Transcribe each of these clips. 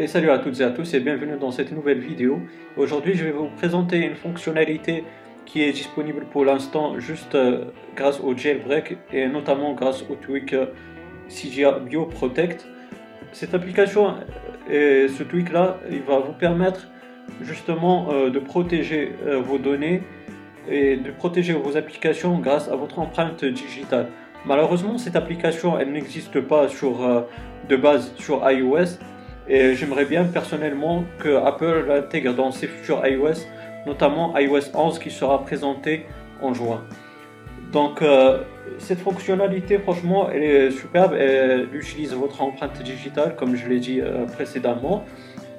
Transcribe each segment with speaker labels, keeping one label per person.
Speaker 1: Et salut à toutes et à tous et bienvenue dans cette nouvelle vidéo. Aujourd'hui je vais vous présenter une fonctionnalité qui est disponible pour l'instant juste euh, grâce au jailbreak et notamment grâce au tweak euh, CGA Bio Protect. Cette application euh, et ce tweak là, il va vous permettre justement de protéger vos données et de protéger vos applications grâce à votre empreinte digitale. Malheureusement, cette application, elle n'existe pas sur, de base sur iOS et j'aimerais bien personnellement que Apple l'intègre dans ses futurs iOS, notamment iOS 11 qui sera présenté en juin. Donc euh, cette fonctionnalité, franchement, elle est superbe. Elle utilise votre empreinte digitale, comme je l'ai dit euh, précédemment.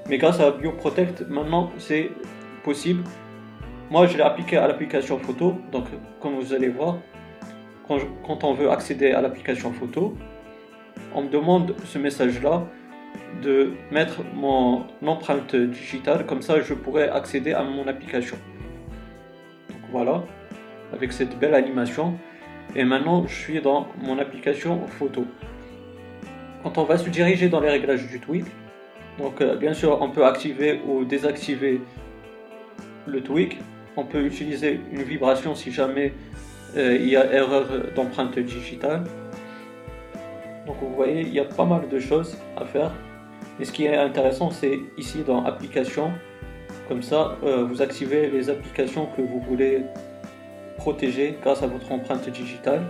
Speaker 1: Mais grâce à BioProtect, maintenant, c'est possible. Moi, je l'ai appliqué à l'application photo. Donc, comme vous allez voir, quand, quand on veut accéder à l'application photo, on me demande ce message-là de mettre mon empreinte digitale, comme ça je pourrais accéder à mon application. Voilà, avec cette belle animation. Et maintenant je suis dans mon application photo. Quand on va se diriger dans les réglages du tweak, donc euh, bien sûr on peut activer ou désactiver le tweak. On peut utiliser une vibration si jamais euh, il y a erreur d'empreinte digitale. Donc vous voyez, il y a pas mal de choses à faire. Et ce qui est intéressant, c'est ici dans Applications. Comme ça, euh, vous activez les applications que vous voulez protéger grâce à votre empreinte digitale.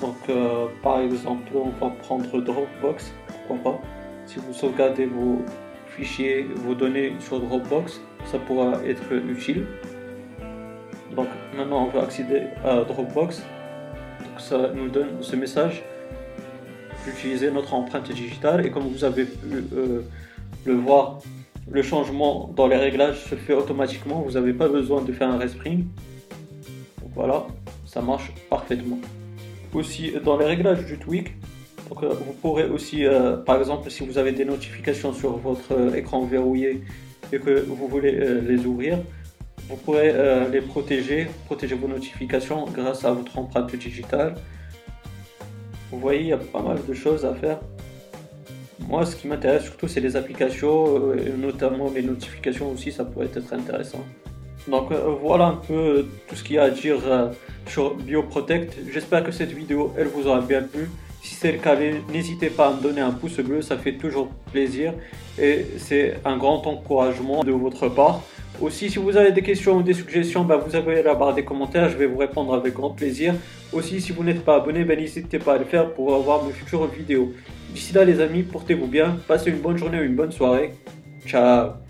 Speaker 1: Donc, euh, par exemple, on va prendre Dropbox, pourquoi pas. Si vous sauvegardez vos fichiers, vos données sur Dropbox, ça pourra être utile. Donc, maintenant, on va accéder à Dropbox. Donc, ça nous donne ce message utiliser notre empreinte digitale et comme vous avez pu euh, le voir, le changement dans les réglages se fait automatiquement, vous n'avez pas besoin de faire un respring. Donc voilà, ça marche parfaitement. Aussi dans les réglages du tweak, donc, euh, vous pourrez aussi, euh, par exemple, si vous avez des notifications sur votre écran verrouillé et que vous voulez les ouvrir, vous pourrez les protéger, protéger vos notifications grâce à votre empreinte digitale. Vous voyez, il y a pas mal de choses à faire. Moi, ce qui m'intéresse surtout, c'est les applications, euh, et notamment les notifications aussi, ça pourrait être intéressant. Donc euh, voilà un peu tout ce qu'il y a à dire euh, sur BioProtect. J'espère que cette vidéo, elle vous aura bien plu. Si c'est le cas, n'hésitez pas à me donner un pouce bleu, ça fait toujours plaisir et c'est un grand encouragement de votre part. Aussi, si vous avez des questions ou des suggestions, bah, vous avez la barre des commentaires, je vais vous répondre avec grand plaisir. Aussi, si vous n'êtes pas abonné, bah, n'hésitez pas à le faire pour avoir mes futures vidéos. D'ici là, les amis, portez-vous bien, passez une bonne journée ou une bonne soirée. Ciao